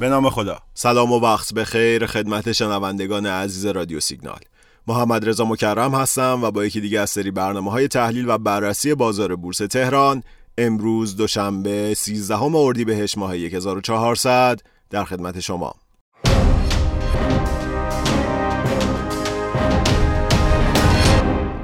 به نام خدا. سلام و وقت به خیر خدمت شنوندگان عزیز رادیو سیگنال. محمد رضا مکرم هستم و با یکی دیگه از سری برنامه های تحلیل و بررسی بازار بورس تهران امروز دوشنبه 13 اردیبهشت ماه 1400 در خدمت شما.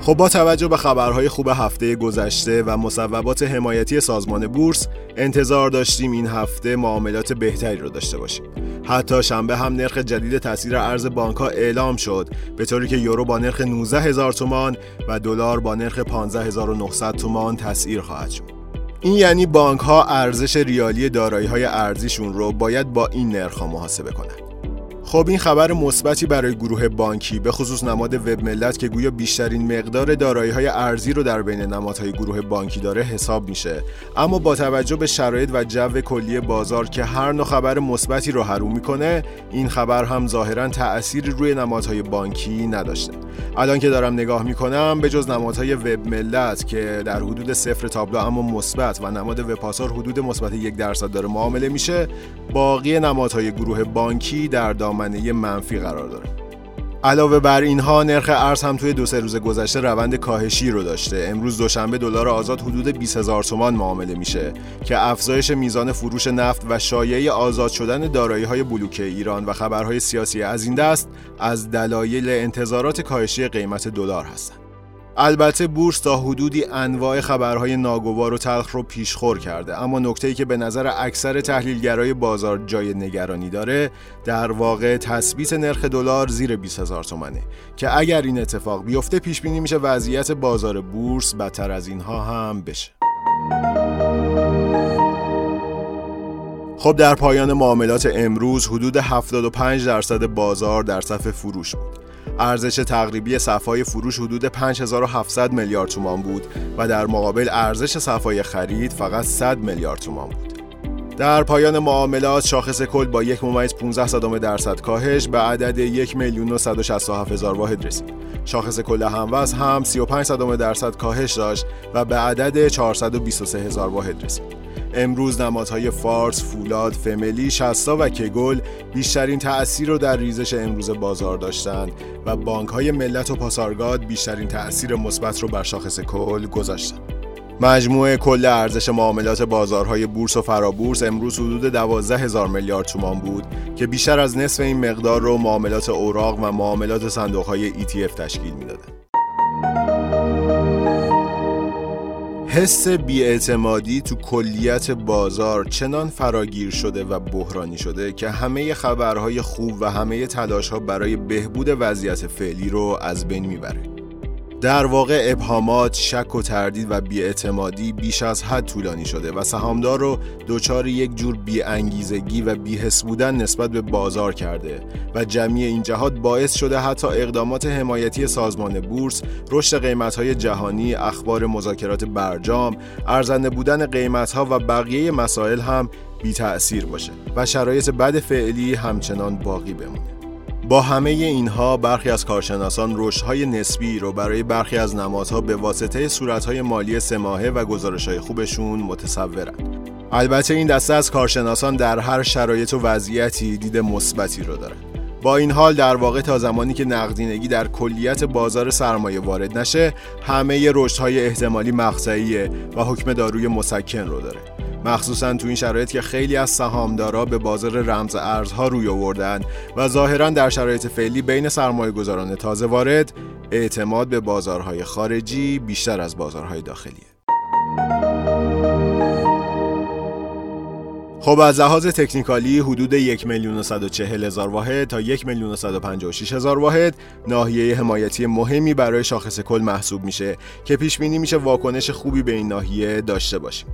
خب با توجه به خبرهای خوب هفته گذشته و مصوبات حمایتی سازمان بورس انتظار داشتیم این هفته معاملات بهتری رو داشته باشیم. حتی شنبه هم نرخ جدید تاثیر ارز بانک ها اعلام شد به طوری که یورو با نرخ 19 هزار تومان و دلار با نرخ 15900 تومان تسعیر خواهد شد. این یعنی بانک ها ارزش ریالی دارایی های ارزیشون رو باید با این نرخ ها محاسبه کنند. خب این خبر مثبتی برای گروه بانکی به خصوص نماد وب ملت که گویا بیشترین مقدار دارایی های ارزی رو در بین نمادهای گروه بانکی داره حساب میشه. اما با توجه به شرایط و جو کلی بازار که هر نوع خبر مثبتی رو حروم می‌کنه این خبر هم ظاهرا تأثیری روی نمادهای بانکی نداشته. الان که دارم نگاه می‌کنم به جز نمادهای وب ملت که در حدود صفر تابلو اما مثبت و نماد وپاسار حدود مثبت یک درصد داره معامله میشه باقی نمادهای گروه بانکی در دامنه منفی قرار داره. علاوه بر اینها نرخ ارز هم توی دو سه روز گذشته روند کاهشی رو داشته. امروز دوشنبه دلار آزاد حدود 20 هزار تومان معامله میشه که افزایش میزان فروش نفت و شایعه آزاد شدن دارایی های بلوک ایران و خبرهای سیاسی از این دست از دلایل انتظارات کاهشی قیمت دلار هستند. البته بورس تا حدودی انواع خبرهای ناگوار و تلخ رو پیشخور کرده. اما نکته که به نظر اکثر تحلیلگرای بازار جای نگرانی داره در واقع تثبیت نرخ دلار زیر 20 هزار تومنه. که اگر این اتفاق بیفته پیش بینی میشه وضعیت بازار بورس بدتر از اینها هم بشه. خب در پایان معاملات امروز حدود 75 درصد بازار در صف فروش بود. ارزش تقریبی صفای فروش حدود 5700 میلیارد تومان بود و در مقابل ارزش صفای خرید فقط 100 میلیارد تومان بود. در پایان معاملات شاخص کل با یک ممیز 15 صدام درصد کاهش به عدد یک میلیون و هزار واحد رسید. شاخص کل هموز هم 35 صدام درصد کاهش داشت و به عدد 423 هزار واحد رسید. امروز نمادهای فارس، فولاد، فملی، شستا و کگل بیشترین تأثیر رو در ریزش امروز بازار داشتند و بانک های ملت و پاسارگاد بیشترین تأثیر مثبت رو بر شاخص کل گذاشتند. مجموع کل ارزش معاملات بازارهای بورس و فرابورس امروز حدود 12 هزار میلیارد تومان بود که بیشتر از نصف این مقدار رو معاملات اوراق و معاملات صندوقهای ETF تشکیل می‌دادند. حس بیاعتمادی تو کلیت بازار چنان فراگیر شده و بحرانی شده که همه خبرهای خوب و همه تلاشها برای بهبود وضعیت فعلی رو از بین می‌بره. در واقع ابهامات، شک و تردید و بیاعتمادی بیش از حد طولانی شده و سهامدار رو دچار یک جور بیانگیزگی و بیحس بودن نسبت به بازار کرده و جمعی این جهات باعث شده حتی اقدامات حمایتی سازمان بورس، رشد قیمت‌های جهانی، اخبار مذاکرات برجام، ارزنده بودن قیمت‌ها و بقیه مسائل هم بی تأثیر باشه و شرایط بد فعلی همچنان باقی بمونه. با همه اینها برخی از کارشناسان رشدهای نسبی رو برای برخی از نمادها به واسطه صورتهای مالی سماهه و گزارشهای خوبشون متصورن. البته این دسته از کارشناسان در هر شرایط و وضعیتی دید مثبتی رو دارن. با این حال در واقع تا زمانی که نقدینگی در کلیت بازار سرمایه وارد نشه همه رشدهای احتمالی مقطعیه و حکم داروی مسکن رو داره مخصوصا تو این شرایط که خیلی از سهامدارا به بازار رمز ارزها روی آوردن و ظاهرا در شرایط فعلی بین سرمایه گذاران تازه وارد اعتماد به بازارهای خارجی بیشتر از بازارهای داخلیه. خب از لحاظ تکنیکالی حدود یک میلیون و هزار واحد تا یک میلیون و هزار واحد ناحیه حمایتی مهمی برای شاخص کل محسوب میشه که پیش بینی میشه واکنش خوبی به این ناحیه داشته باشیم.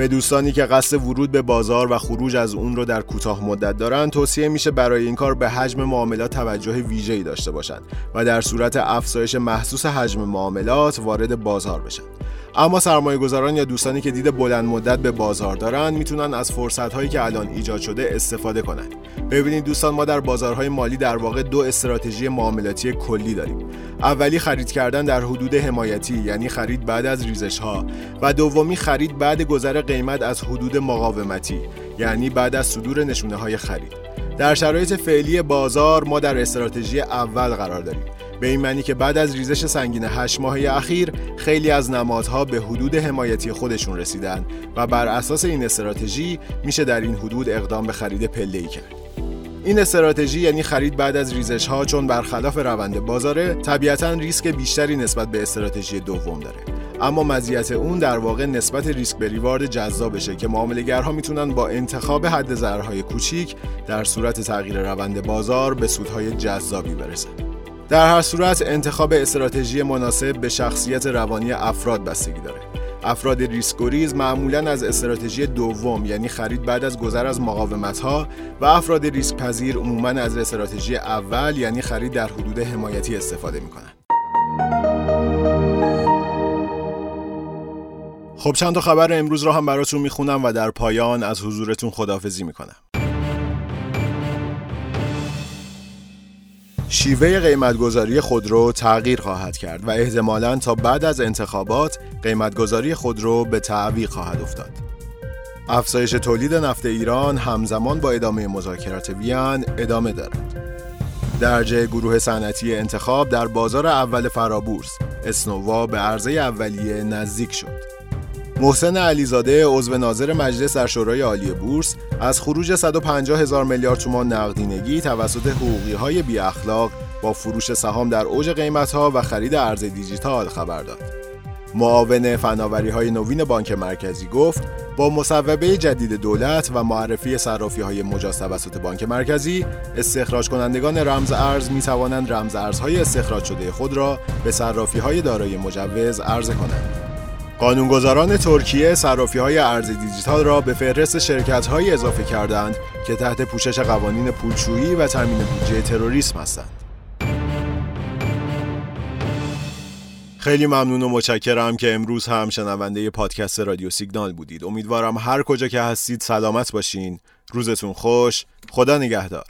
به دوستانی که قصد ورود به بازار و خروج از اون رو در کوتاه مدت دارن توصیه میشه برای این کار به حجم معاملات توجه ویژه‌ای داشته باشند و در صورت افزایش محسوس حجم معاملات وارد بازار بشن. اما سرمایه گذاران یا دوستانی که دید بلند مدت به بازار دارن می‌تونن از فرصت هایی که الان ایجاد شده استفاده کنند. ببینید دوستان ما در بازارهای مالی در واقع دو استراتژی معاملاتی کلی داریم. اولی خرید کردن در حدود حمایتی یعنی خرید بعد از ریزش ها و دومی خرید بعد گذر قیمت از حدود مقاومتی یعنی بعد از صدور نشونه های خرید در شرایط فعلی بازار ما در استراتژی اول قرار داریم به این معنی که بعد از ریزش سنگین هشت ماهه اخیر خیلی از نمادها به حدود حمایتی خودشون رسیدن و بر اساس این استراتژی میشه در این حدود اقدام به خرید پله کرد. این استراتژی یعنی خرید بعد از ریزش ها چون برخلاف روند بازاره طبیعتا ریسک بیشتری نسبت به استراتژی دوم داره. اما مزیت اون در واقع نسبت ریسک به ریوارد جذابشه که معاملهگرها می‌تونن با انتخاب حد ضررهای کوچیک در صورت تغییر روند بازار به سودهای جذابی برسن. در هر صورت انتخاب استراتژی مناسب به شخصیت روانی افراد بستگی داره. افراد ریسک‌گریز معمولا از استراتژی دوم یعنی خرید بعد از گذر از مقاومت ها و افراد ریسک پذیر عموما از استراتژی اول یعنی خرید در حدود حمایتی استفاده می‌کنن. خب چند تا خبر امروز رو هم براتون می‌خونم و در پایان از حضورتون خدافزی می‌کنم. شیوه قیمتگذاری خودرو تغییر خواهد کرد و احتمالاً تا بعد از انتخابات قیمتگذاری خودرو به تعویق خواهد افتاد. افزایش تولید نفت ایران همزمان با ادامه مذاکرات وین ادامه دارد. درجه گروه صنعتی انتخاب در بازار اول فرابورس اسنووا به عرضه اولیه نزدیک شد. محسن علیزاده عضو ناظر مجلس در شورای عالی بورس از خروج 150 هزار میلیارد تومان نقدینگی توسط حقوقی های بی اخلاق با فروش سهام در اوج قیمت ها و خرید ارز دیجیتال خبر داد. معاون فناوری های نوین بانک مرکزی گفت با مصوبه جدید دولت و معرفی صرافی های مجاز توسط بانک مرکزی استخراج کنندگان رمز ارز می توانند رمز ارزهای استخراج شده خود را به صرافی های دارای مجوز عرضه کنند. قانونگذاران ترکیه صرافی های ارز دیجیتال را به فهرست شرکت های اضافه کردند که تحت پوشش قوانین پولشویی و تامین بودجه تروریسم هستند. خیلی ممنون و متشکرم که امروز هم شنونده پادکست رادیو سیگنال بودید. امیدوارم هر کجا که هستید سلامت باشین. روزتون خوش. خدا نگهدار.